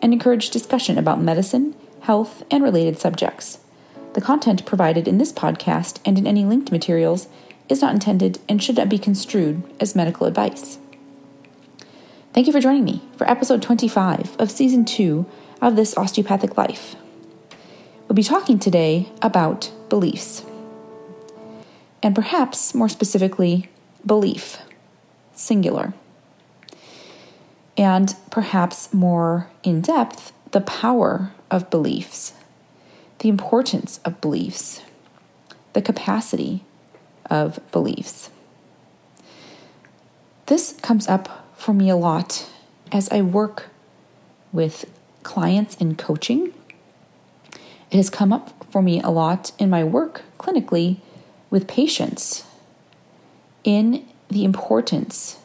and encourage discussion about medicine, health, and related subjects. The content provided in this podcast and in any linked materials is not intended and should not be construed as medical advice. Thank you for joining me for episode 25 of season 2 of This Osteopathic Life. We'll be talking today about beliefs, and perhaps more specifically, belief, singular and perhaps more in depth, the power of beliefs, the importance of beliefs, the capacity of beliefs. This comes up for me a lot as I work with clients in coaching. It has come up for me a lot in my work clinically with patients in the importance,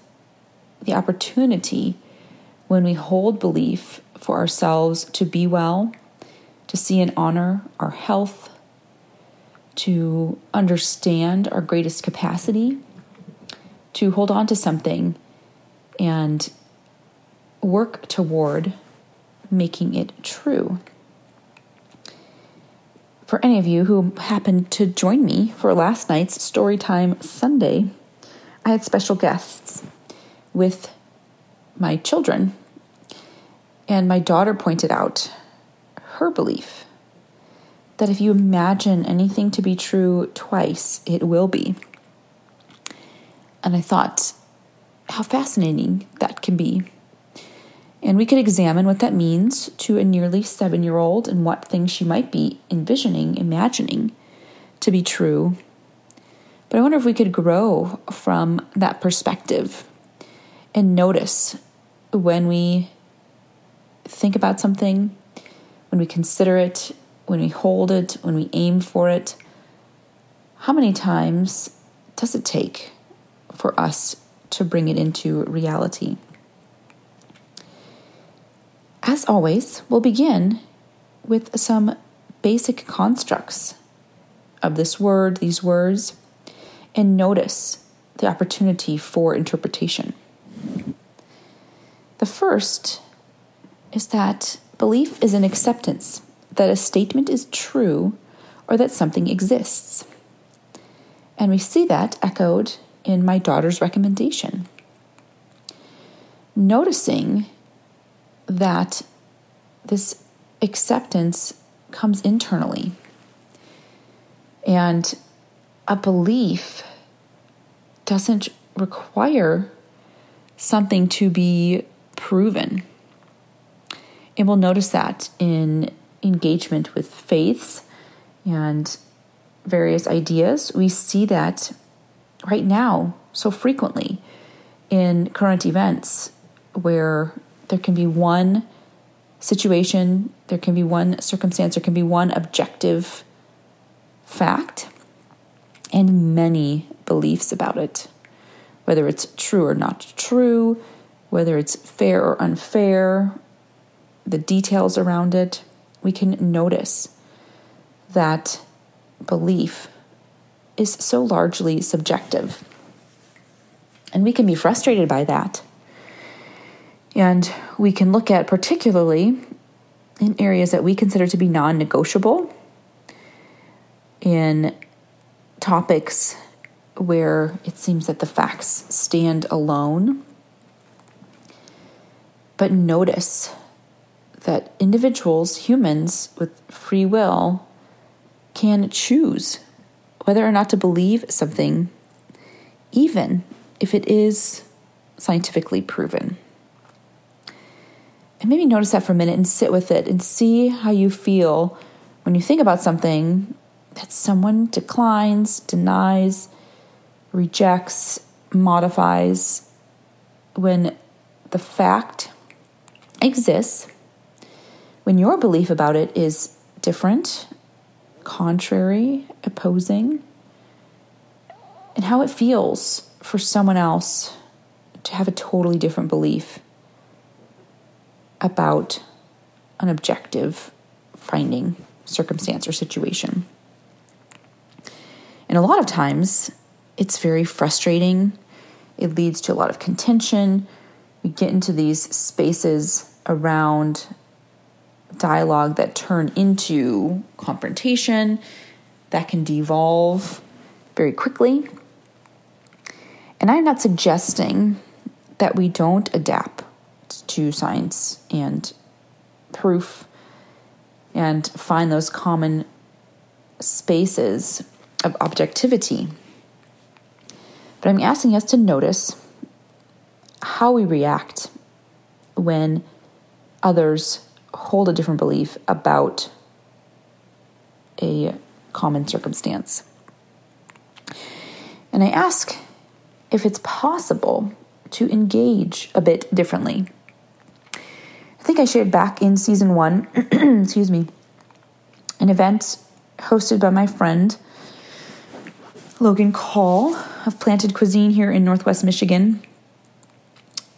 the opportunity when we hold belief for ourselves to be well, to see and honor our health, to understand our greatest capacity, to hold on to something and work toward making it true. For any of you who happened to join me for last night's Storytime Sunday, I had special guests with my children and my daughter pointed out her belief that if you imagine anything to be true twice, it will be. And I thought, how fascinating that can be. And we could examine what that means to a nearly seven year old and what things she might be envisioning, imagining to be true. But I wonder if we could grow from that perspective and notice when we think about something, when we consider it, when we hold it, when we aim for it, how many times does it take for us to bring it into reality? As always, we'll begin with some basic constructs of this word, these words, and notice the opportunity for interpretation. The first is that belief is an acceptance that a statement is true or that something exists. And we see that echoed in my daughter's recommendation. Noticing that this acceptance comes internally and a belief doesn't require something to be proven. And we'll notice that in engagement with faiths and various ideas. We see that right now so frequently in current events where there can be one situation, there can be one circumstance, there can be one objective fact, and many beliefs about it. Whether it's true or not true, whether it's fair or unfair, the details around it, we can notice that belief is so largely subjective. And we can be frustrated by that. And we can look at, particularly in areas that we consider to be non negotiable, in topics where it seems that the facts stand alone. But notice that individuals, humans with free will, can choose whether or not to believe something, even if it is scientifically proven. And maybe notice that for a minute and sit with it and see how you feel when you think about something that someone declines, denies, rejects, modifies, when the fact exists when your belief about it is different, contrary, opposing, and how it feels for someone else to have a totally different belief about an objective finding, circumstance, or situation. And a lot of times, it's very frustrating. It leads to a lot of contention. We get into these spaces around dialogue that turn into confrontation that can devolve very quickly. And I'm not suggesting that we don't adapt to science and proof and find those common spaces of objectivity. But I'm asking us to notice how we react when others hold a different belief about a common circumstance. And I ask if it's possible to engage a bit differently. I think I shared back in season one, excuse me, an event hosted by my friend Logan Call of Planted Cuisine here in Northwest Michigan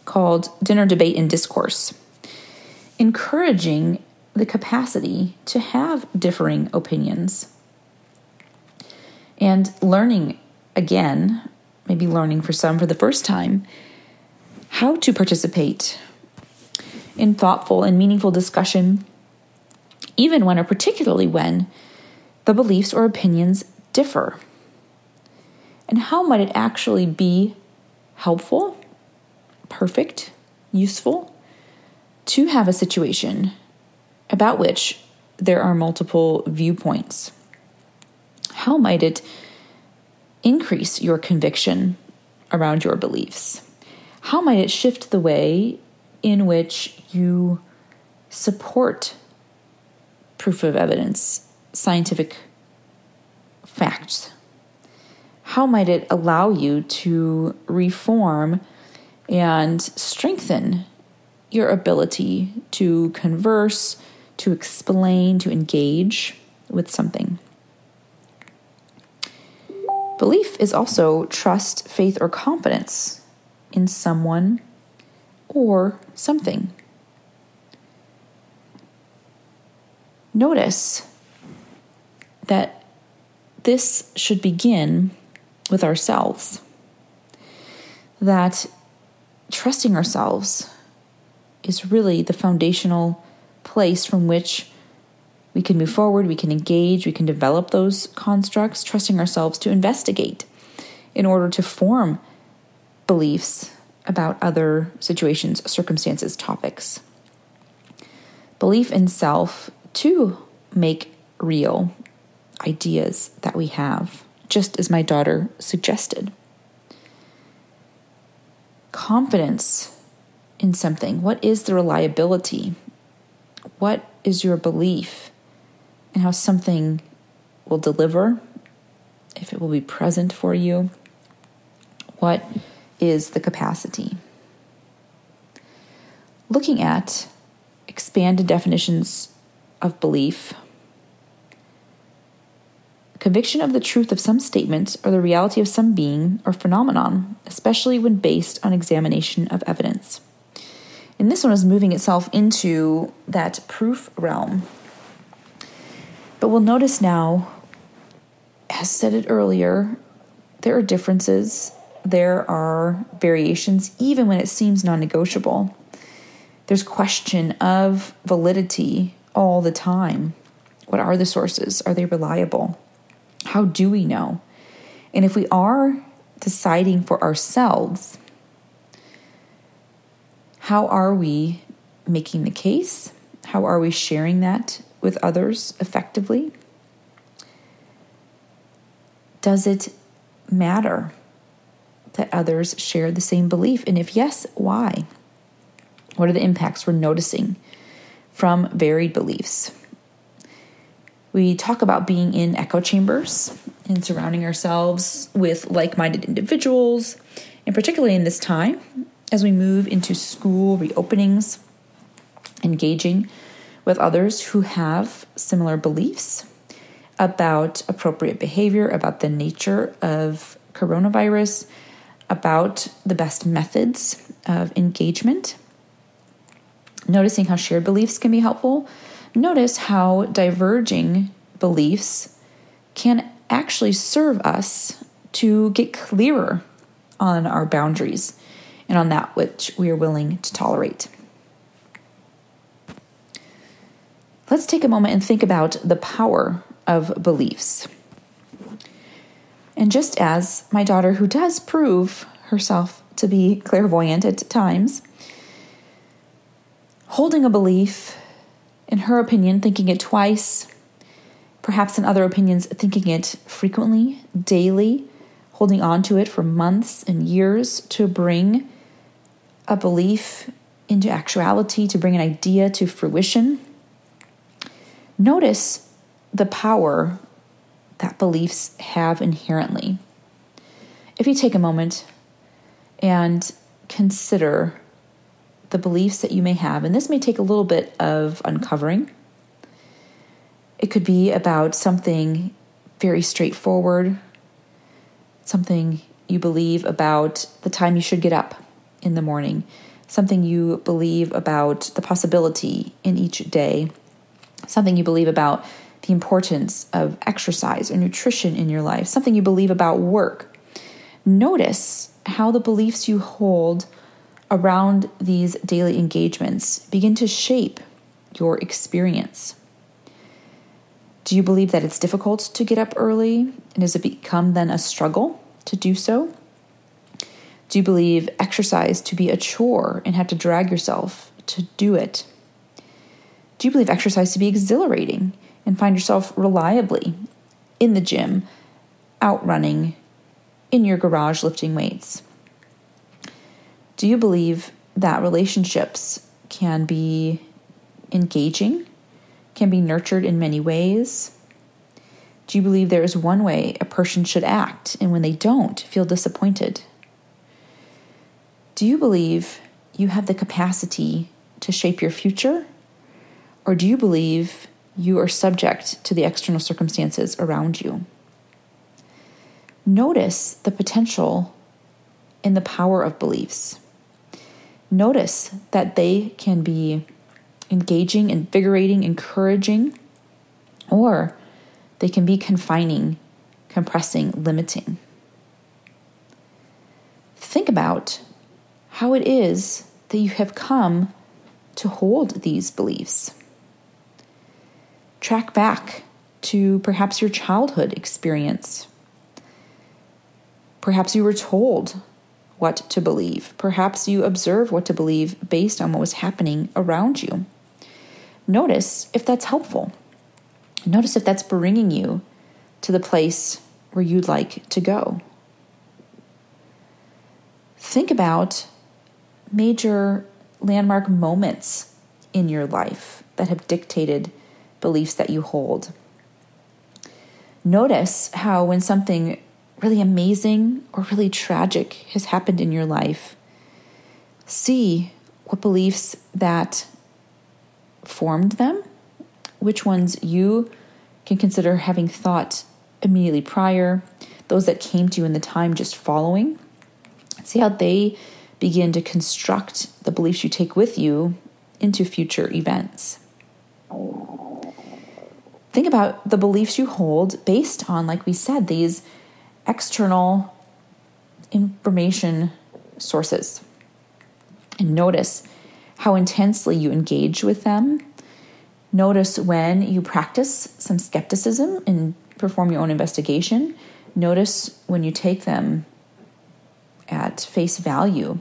called Dinner Debate and Discourse, encouraging the capacity to have differing opinions and learning again, maybe learning for some for the first time, how to participate in thoughtful and meaningful discussion, even when or particularly when the beliefs or opinions differ. And how might it actually be helpful, perfect, useful to have a situation about which there are multiple viewpoints? How might it increase your conviction around your beliefs? How might it shift the way in which you support proof of evidence, scientific facts? how might it allow you to reform and strengthen your ability to converse, to explain, to engage with something? Belief is also trust, faith, or confidence in someone or something. Notice that this should begin with ourselves. That trusting ourselves is really the foundational place from which we can move forward, we can engage, we can develop those constructs, trusting ourselves to investigate in order to form beliefs about other situations, circumstances, topics. Belief in self to make real ideas that we have just as my daughter suggested. Confidence in something. What is the reliability? What is your belief in how something will deliver? If it will be present for you? What is the capacity? Looking at expanded definitions of belief conviction of the truth of some statement or the reality of some being or phenomenon, especially when based on examination of evidence. And this one is moving itself into that proof realm. But we'll notice now, as said it earlier, there are differences, there are variations, even when it seems non negotiable. There's question of validity all the time. What are the sources? Are they reliable? How do we know? And if we are deciding for ourselves, how are we making the case? How are we sharing that with others effectively? Does it matter that others share the same belief? And if yes, why? What are the impacts we're noticing from varied beliefs? We talk about being in echo chambers and surrounding ourselves with like minded individuals, and particularly in this time as we move into school reopenings, engaging with others who have similar beliefs about appropriate behavior, about the nature of coronavirus, about the best methods of engagement. Noticing how shared beliefs can be helpful. Notice how diverging beliefs can actually serve us to get clearer on our boundaries and on that which we are willing to tolerate. Let's take a moment and think about the power of beliefs. And just as my daughter, who does prove herself to be clairvoyant at times, holding a belief, in her opinion, thinking it twice, perhaps in other opinions, thinking it frequently, daily, holding on to it for months and years to bring a belief into actuality, to bring an idea to fruition. Notice the power that beliefs have inherently. If you take a moment and consider the beliefs that you may have, and this may take a little bit of uncovering. It could be about something very straightforward, something you believe about the time you should get up in the morning, something you believe about the possibility in each day, something you believe about the importance of exercise or nutrition in your life, something you believe about work. Notice how the beliefs you hold around these daily engagements begin to shape your experience. Do you believe that it's difficult to get up early? And does it become then a struggle to do so? Do you believe exercise to be a chore and have to drag yourself to do it? Do you believe exercise to be exhilarating and find yourself reliably in the gym, out running, in your garage lifting weights? Do you believe that relationships can be engaging, can be nurtured in many ways? Do you believe there is one way a person should act, and when they don't, feel disappointed? Do you believe you have the capacity to shape your future? Or do you believe you are subject to the external circumstances around you? Notice the potential in the power of beliefs. Notice that they can be engaging, invigorating, encouraging, or they can be confining, compressing, limiting. Think about how it is that you have come to hold these beliefs. Track back to perhaps your childhood experience. Perhaps you were told what to believe. Perhaps you observe what to believe based on what was happening around you. Notice if that's helpful. Notice if that's bringing you to the place where you'd like to go. Think about major landmark moments in your life that have dictated beliefs that you hold. Notice how, when something really amazing or really tragic has happened in your life, see what beliefs that formed them, which ones you can consider having thought immediately prior, those that came to you in the time just following. See how they begin to construct the beliefs you take with you into future events. Think about the beliefs you hold based on, like we said, these external information sources and notice how intensely you engage with them. Notice when you practice some skepticism and perform your own investigation. Notice when you take them at face value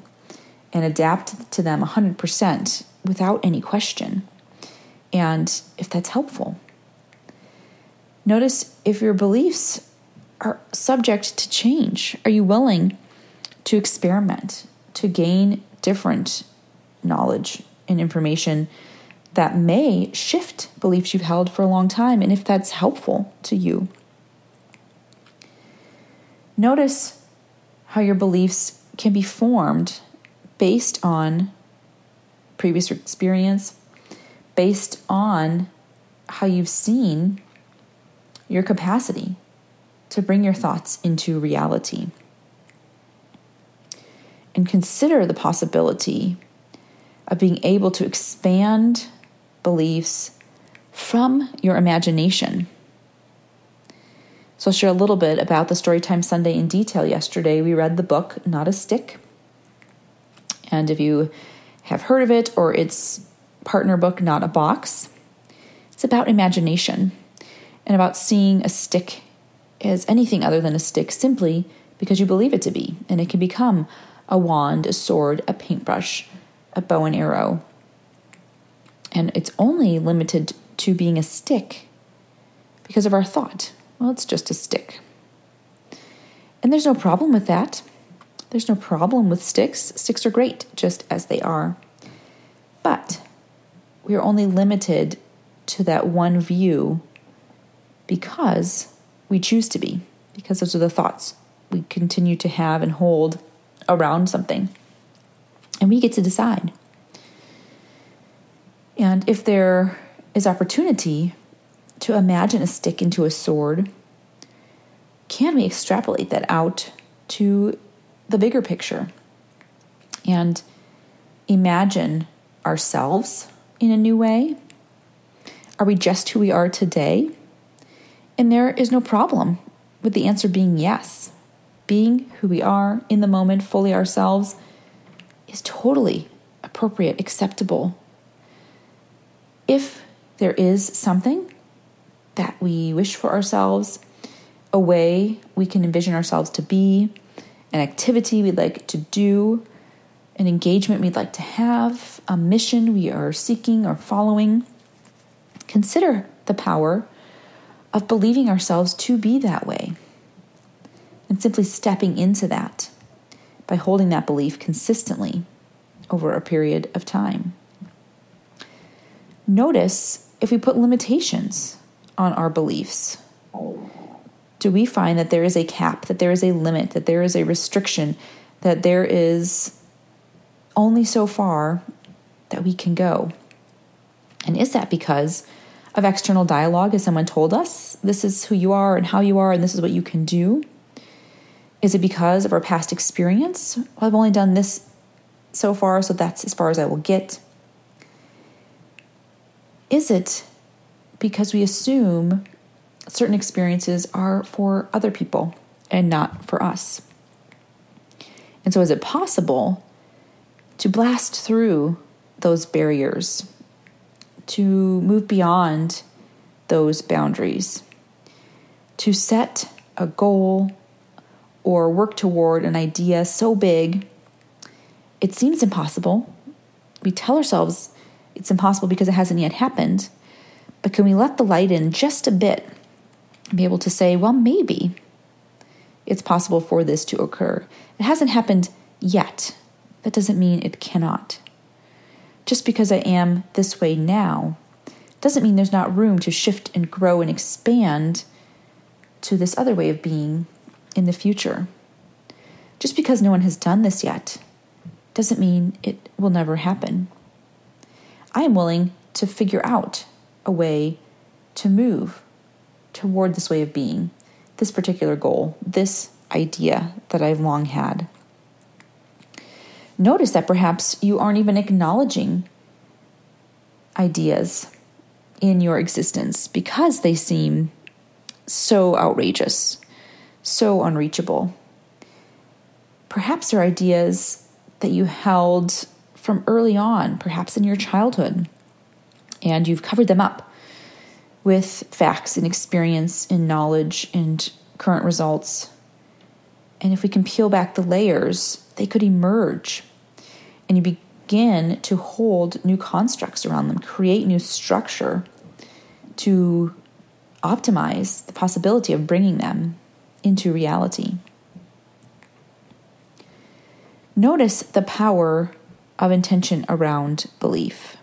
and adapt to them 100% without any question. And if that's helpful, notice if your beliefs are subject to change. Are you willing to experiment, to gain different knowledge and information that may shift beliefs you've held for a long time, and if that's helpful to you? Notice how your beliefs can be formed based on previous experience, based on how you've seen your capacity to bring your thoughts into reality. And consider the possibility of being able to expand beliefs from your imagination. So, I'll share a little bit about the Storytime Sunday in detail. Yesterday, we read the book Not a Stick. And if you have heard of it or its partner book, Not a Box, it's about imagination and about seeing a stick as anything other than a stick simply because you believe it to be. And it can become a wand, a sword, a paintbrush, a bow and arrow. And it's only limited to being a stick because of our thought. Well, it's just a stick. And there's no problem with that. There's no problem with sticks. Sticks are great just as they are. But we are only limited to that one view because we choose to be, because those are the thoughts we continue to have and hold around something. And we get to decide. And if there is opportunity to imagine a stick into a sword, can we extrapolate that out to the bigger picture and imagine ourselves in a new way? Are we just who we are today? And there is no problem with the answer being yes. Being who we are in the moment, fully ourselves, is totally appropriate, acceptable. If there is something that we wish for ourselves, a way we can envision ourselves to be, an activity we'd like to do, an engagement we'd like to have, a mission we are seeking or following, consider the power of believing ourselves to be that way and simply stepping into that by holding that belief consistently over a period of time. Notice if we put limitations on our beliefs. Do we find that there is a cap, that there is a limit, that there is a restriction, that there is only so far that we can go? And is that because of external dialogue? Has someone told us this is who you are and how you are and this is what you can do? Is it because of our past experience? Well, I've only done this so far, so that's as far as I will get. Is it because we assume certain experiences are for other people and not for us? And so, is it possible to blast through those barriers, to move beyond those boundaries, to set a goal or work toward an idea so big it seems impossible. We tell ourselves it's impossible because it hasn't yet happened. But can we let the light in just a bit and be able to say, well, maybe it's possible for this to occur? It hasn't happened yet. That doesn't mean it cannot. Just because I am this way now doesn't mean there's not room to shift and grow and expand to this other way of being in the future. Just because no one has done this yet doesn't mean it will never happen. I am willing to figure out a way to move toward this way of being, this particular goal, this idea that I've long had. Notice that perhaps you aren't even acknowledging ideas in your existence because they seem so outrageous, so unreachable. Perhaps they're ideas that you held from early on, perhaps in your childhood, and you've covered them up with facts and experience and knowledge and current results. And if we can peel back the layers, they could emerge and you begin to hold new constructs around them, create new structure to optimize the possibility of bringing them into reality. Notice the power of intention around belief.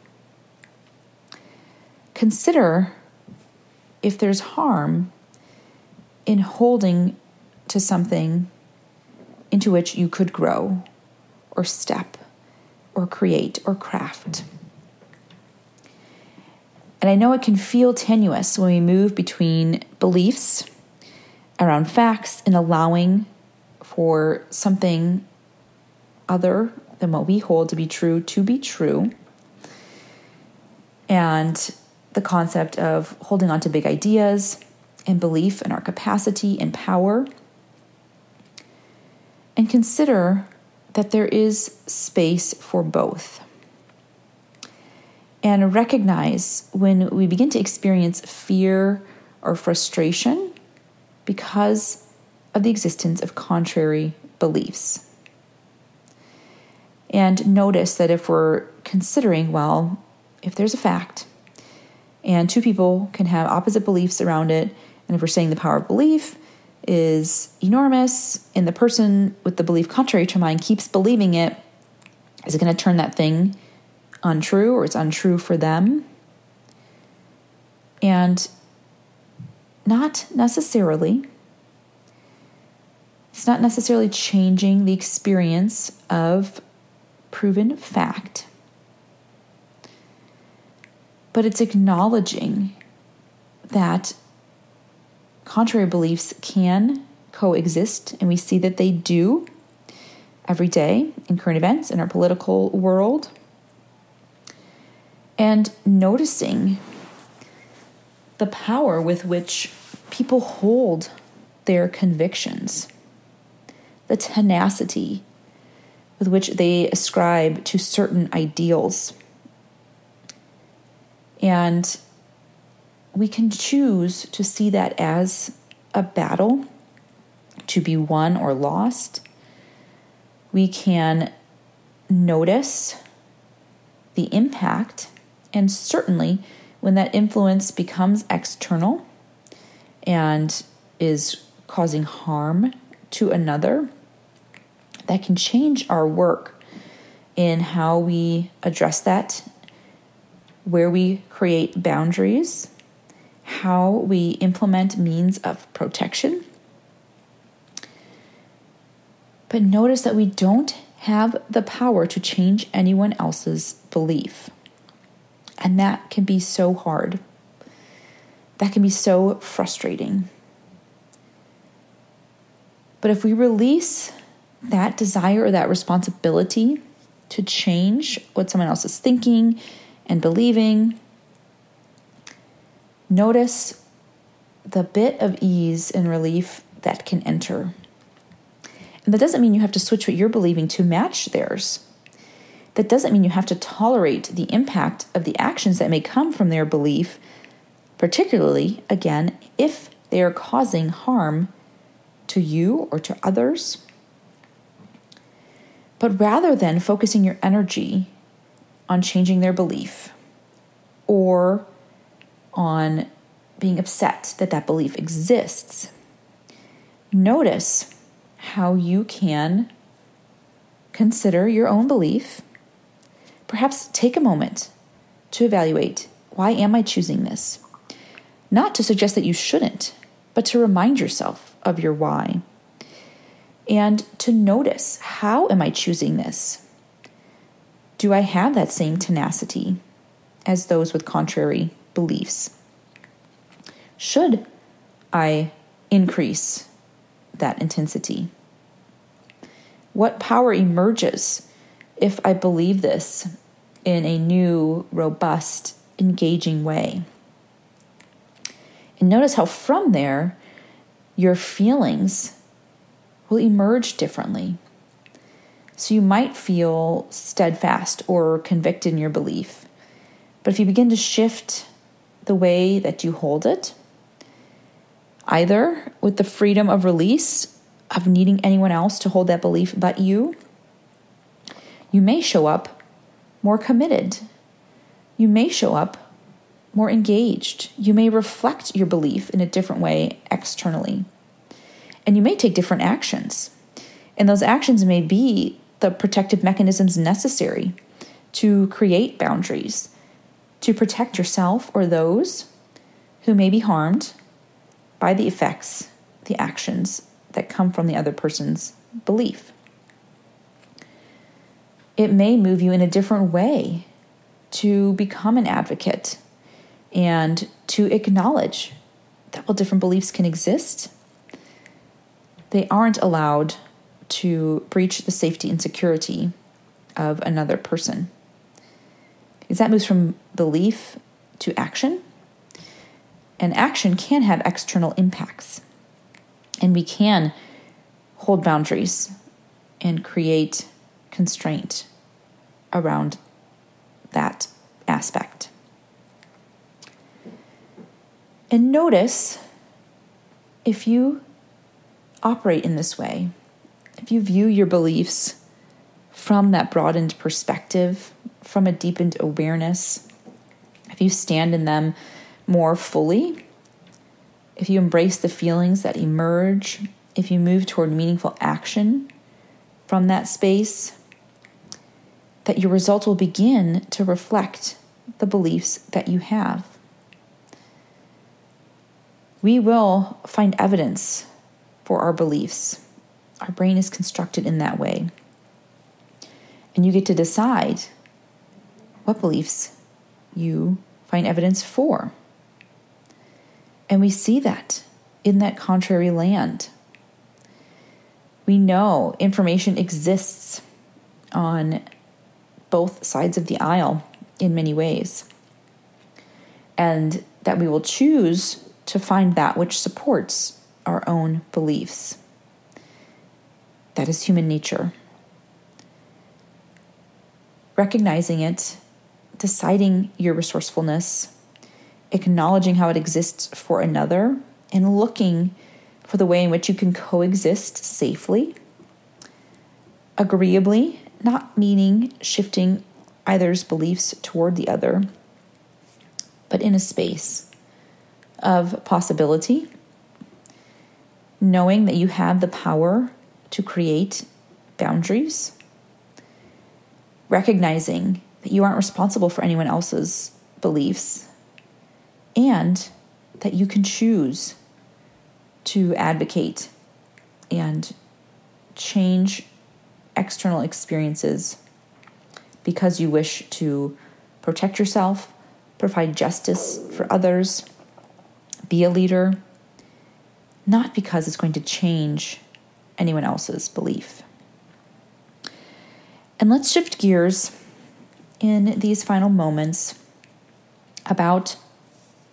Consider if there's harm in holding to something into which you could grow or step or create or craft. And I know it can feel tenuous when we move between beliefs around facts and allowing for something other than what we hold to be true to be true. And the concept of holding on to big ideas and belief in our capacity and power. And consider that there is space for both and recognize when we begin to experience fear or frustration because of the existence of contrary beliefs. And notice that if we're considering, well, if there's a fact and two people can have opposite beliefs around it, and if we're saying the power of belief is enormous and the person with the belief contrary to mine keeps believing it, is it going to turn that thing untrue or it's untrue for them. And not necessarily. It's not necessarily changing the experience of proven fact, but it's acknowledging that contrary beliefs can coexist, and we see that they do every day in current events in our political world and noticing the power with which people hold their convictions, the tenacity with which they ascribe to certain ideals. And we can choose to see that as a battle to be won or lost. We can notice the impact and certainly, when that influence becomes external and is causing harm to another, that can change our work in how we address that, where we create boundaries, how we implement means of protection. But notice that we don't have the power to change anyone else's belief. And that can be so hard. That can be so frustrating. But if we release that desire or that responsibility to change what someone else is thinking and believing, notice the bit of ease and relief that can enter. And that doesn't mean you have to switch what you're believing to match theirs. That doesn't mean you have to tolerate the impact of the actions that may come from their belief, particularly, again, if they are causing harm to you or to others. But rather than focusing your energy on changing their belief or on being upset that that belief exists, notice how you can consider your own belief Perhaps take a moment to evaluate why am I choosing this? Not to suggest that you shouldn't, but to remind yourself of your why. And to notice how am I choosing this? Do I have that same tenacity as those with contrary beliefs? Should I increase that intensity? What power emerges if I believe this in a new, robust, engaging way. And notice how from there, your feelings will emerge differently. So you might feel steadfast or convicted in your belief. But if you begin to shift the way that you hold it, either with the freedom of release of needing anyone else to hold that belief but you, you may show up more committed. You may show up more engaged. You may reflect your belief in a different way externally. And you may take different actions. And those actions may be the protective mechanisms necessary to create boundaries, to protect yourself or those who may be harmed by the effects, the actions that come from the other person's belief. It may move you in a different way to become an advocate and to acknowledge that while different beliefs can exist, they aren't allowed to breach the safety and security of another person. Because that moves from belief to action. And action can have external impacts. And we can hold boundaries and create constraint around that aspect. And notice if you operate in this way, if you view your beliefs from that broadened perspective, from a deepened awareness, if you stand in them more fully, if you embrace the feelings that emerge, if you move toward meaningful action from that space, that your results will begin to reflect the beliefs that you have. We will find evidence for our beliefs. Our brain is constructed in that way. And you get to decide what beliefs you find evidence for. And we see that in that contrary land. We know information exists on both sides of the aisle in many ways, and that we will choose to find that which supports our own beliefs. That is human nature. Recognizing it, deciding your resourcefulness, acknowledging how it exists for another, and looking for the way in which you can coexist safely, agreeably, not meaning shifting either's beliefs toward the other, but in a space of possibility, knowing that you have the power to create boundaries, recognizing that you aren't responsible for anyone else's beliefs, and that you can choose to advocate and change external experiences because you wish to protect yourself, provide justice for others, be a leader, not because it's going to change anyone else's belief. And let's shift gears in these final moments about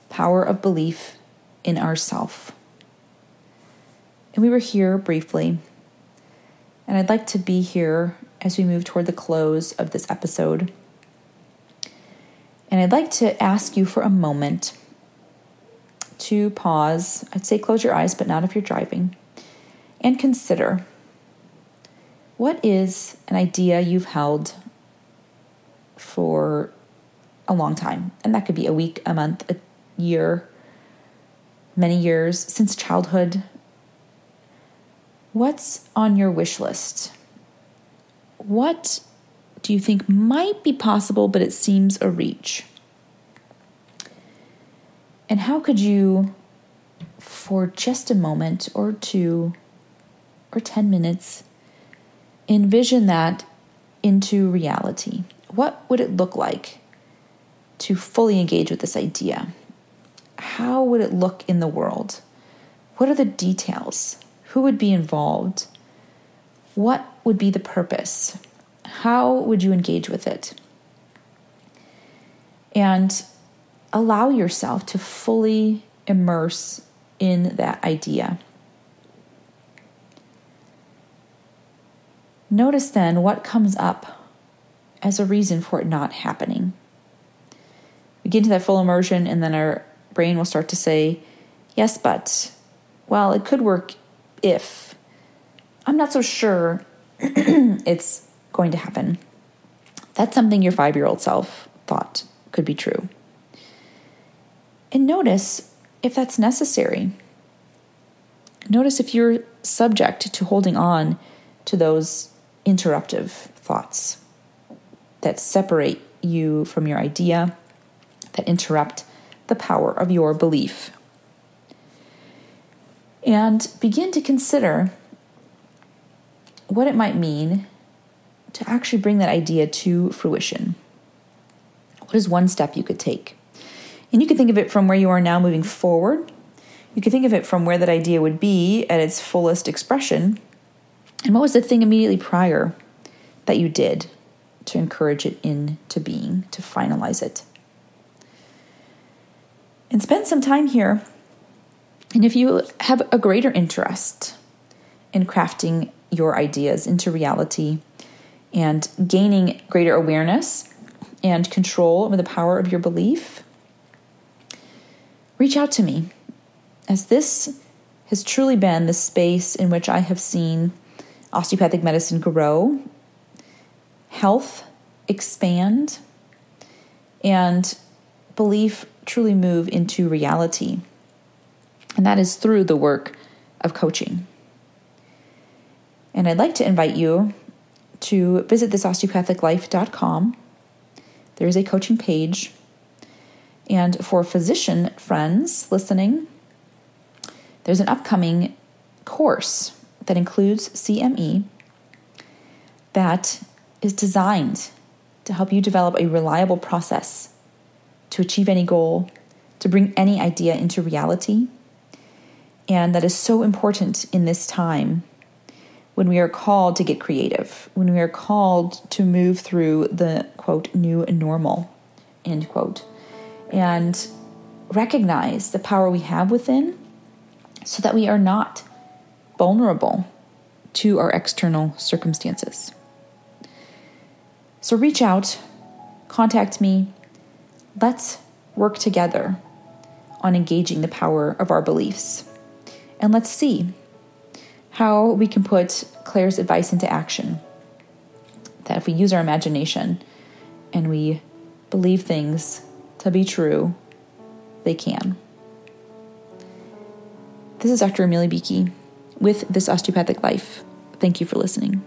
power of belief in ourself. And we were here briefly, and I'd like to be here as we move toward the close of this episode. And I'd like to ask you for a moment to pause. I'd say close your eyes, but not if you're driving, and consider what is an idea you've held for a long time? And that could be a week, a month, a year, many years, since childhood. What's on your wish list? What do you think might be possible, but it seems a reach? And how could you, for just a moment or two or 10 minutes, envision that into reality? What would it look like to fully engage with this idea? How would it look in the world? What are the details? Who would be involved? What would be the purpose? How would you engage with it? And allow yourself to fully immerse in that idea. Notice then what comes up as a reason for it not happening. We get into that full immersion, and then our brain will start to say, Yes, but, well, it could work if. I'm not so sure it's going to happen. That's something your five year old self thought could be true. And notice if that's necessary. Notice if you're subject to holding on to those interruptive thoughts that separate you from your idea, that interrupt the power of your belief. And begin to consider what it might mean to actually bring that idea to fruition. What is one step you could take? And you can think of it from where you are now moving forward. You can think of it from where that idea would be at its fullest expression. And what was the thing immediately prior that you did to encourage it into being, to finalize it? And spend some time here. And if you have a greater interest in crafting your ideas into reality and gaining greater awareness and control over the power of your belief, reach out to me. As this has truly been the space in which I have seen osteopathic medicine grow, health expand, and belief truly move into reality. And that is through the work of coaching. And I'd like to invite you to visit thisosteopathiclife.com. There is a coaching page. And for physician friends listening, there's an upcoming course that includes CME that is designed to help you develop a reliable process to achieve any goal, to bring any idea into reality. And that is so important in this time when we are called to get creative, when we are called to move through the quote new normal, end quote, and recognize the power we have within so that we are not vulnerable to our external circumstances. So reach out, contact me, let's work together on engaging the power of our beliefs. And let's see how we can put Claire's advice into action. That if we use our imagination and we believe things to be true, they can. This is Dr. Amelia Beakey with This Osteopathic Life. Thank you for listening.